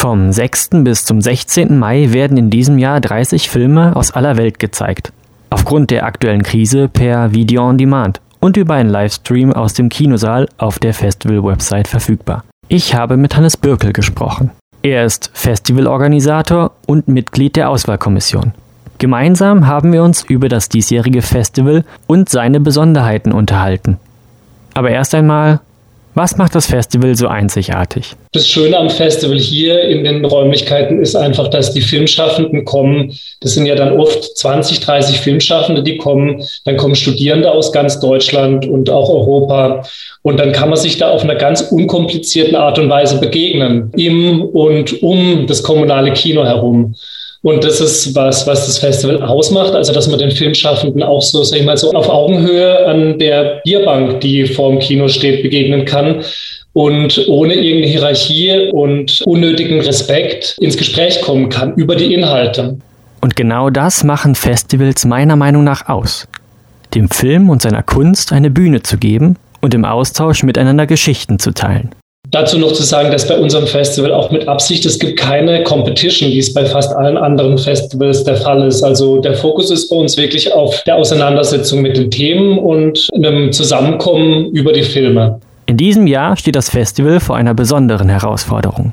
Vom 6. bis zum 16. Mai werden in diesem Jahr 30 Filme aus aller Welt gezeigt. Aufgrund der aktuellen Krise per Video on Demand und über einen Livestream aus dem Kinosaal auf der Festival-Website verfügbar. Ich habe mit Hannes Birkel gesprochen. Er ist Festivalorganisator und Mitglied der Auswahlkommission. Gemeinsam haben wir uns über das diesjährige Festival und seine Besonderheiten unterhalten. Aber erst einmal, was macht das Festival so einzigartig? Das Schöne am Festival hier in den Räumlichkeiten ist einfach, dass die Filmschaffenden kommen. Das sind ja dann oft 20, 30 Filmschaffende, die kommen. Dann kommen Studierende aus ganz Deutschland und auch Europa. Und dann kann man sich da auf einer ganz unkomplizierten Art und Weise begegnen, im und um das kommunale Kino herum. Und das ist was, was das Festival ausmacht. Also, dass man den Filmschaffenden auch so, sag ich mal, so auf Augenhöhe an der Bierbank, die vor dem Kino steht, begegnen kann und ohne irgendeine Hierarchie und unnötigen Respekt ins Gespräch kommen kann über die Inhalte. Und genau das machen Festivals meiner Meinung nach aus. Dem Film und seiner Kunst eine Bühne zu geben und im Austausch miteinander Geschichten zu teilen. Dazu noch zu sagen, dass bei unserem Festival auch mit Absicht, es gibt keine Competition, wie es bei fast allen anderen Festivals der Fall ist. Also der Fokus ist bei uns wirklich auf der Auseinandersetzung mit den Themen und einem Zusammenkommen über die Filme. In diesem Jahr steht das Festival vor einer besonderen Herausforderung.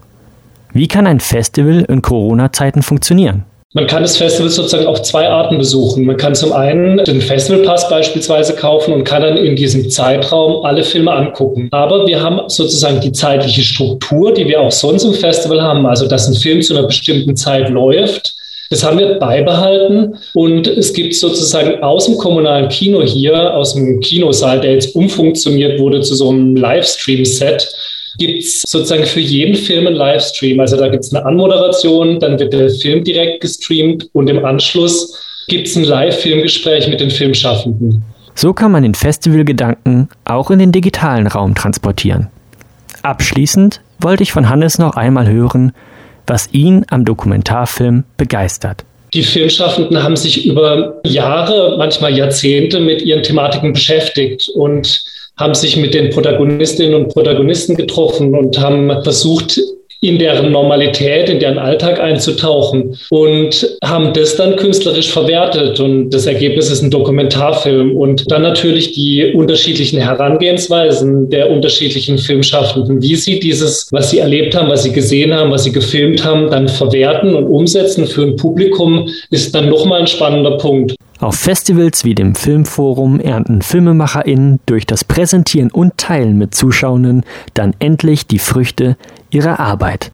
Wie kann ein Festival in Corona-Zeiten funktionieren? Man kann das Festival sozusagen auf zwei Arten besuchen. Man kann zum einen den Festivalpass beispielsweise kaufen und kann dann in diesem Zeitraum alle Filme angucken. Aber wir haben sozusagen die zeitliche Struktur, die wir auch sonst im Festival haben, also dass ein Film zu einer bestimmten Zeit läuft. Das haben wir beibehalten und es gibt sozusagen aus dem kommunalen Kino hier, aus dem Kinosaal, der jetzt umfunktioniert wurde zu so einem Livestream-Set, gibt es sozusagen für jeden Film einen Livestream. Also da gibt es eine Anmoderation, dann wird der Film direkt gestreamt und im Anschluss gibt es ein Live-Filmgespräch mit den Filmschaffenden. So kann man den Festivalgedanken auch in den digitalen Raum transportieren. Abschließend wollte ich von Hannes noch einmal hören, was ihn am Dokumentarfilm begeistert. Die Filmschaffenden haben sich über Jahre, manchmal Jahrzehnte mit ihren Thematiken beschäftigt und haben sich mit den Protagonistinnen und Protagonisten getroffen und haben versucht, in deren Normalität, in deren Alltag einzutauchen und haben das dann künstlerisch verwertet. Und das Ergebnis ist ein Dokumentarfilm. Und dann natürlich die unterschiedlichen Herangehensweisen der unterschiedlichen Filmschaffenden, wie sie dieses, was sie erlebt haben, was sie gesehen haben, was sie gefilmt haben, dann verwerten und umsetzen für ein Publikum, ist dann nochmal ein spannender Punkt. Auf Festivals wie dem Filmforum ernten FilmemacherInnen durch das Präsentieren und Teilen mit Zuschauenden dann endlich die Früchte ihrer Arbeit.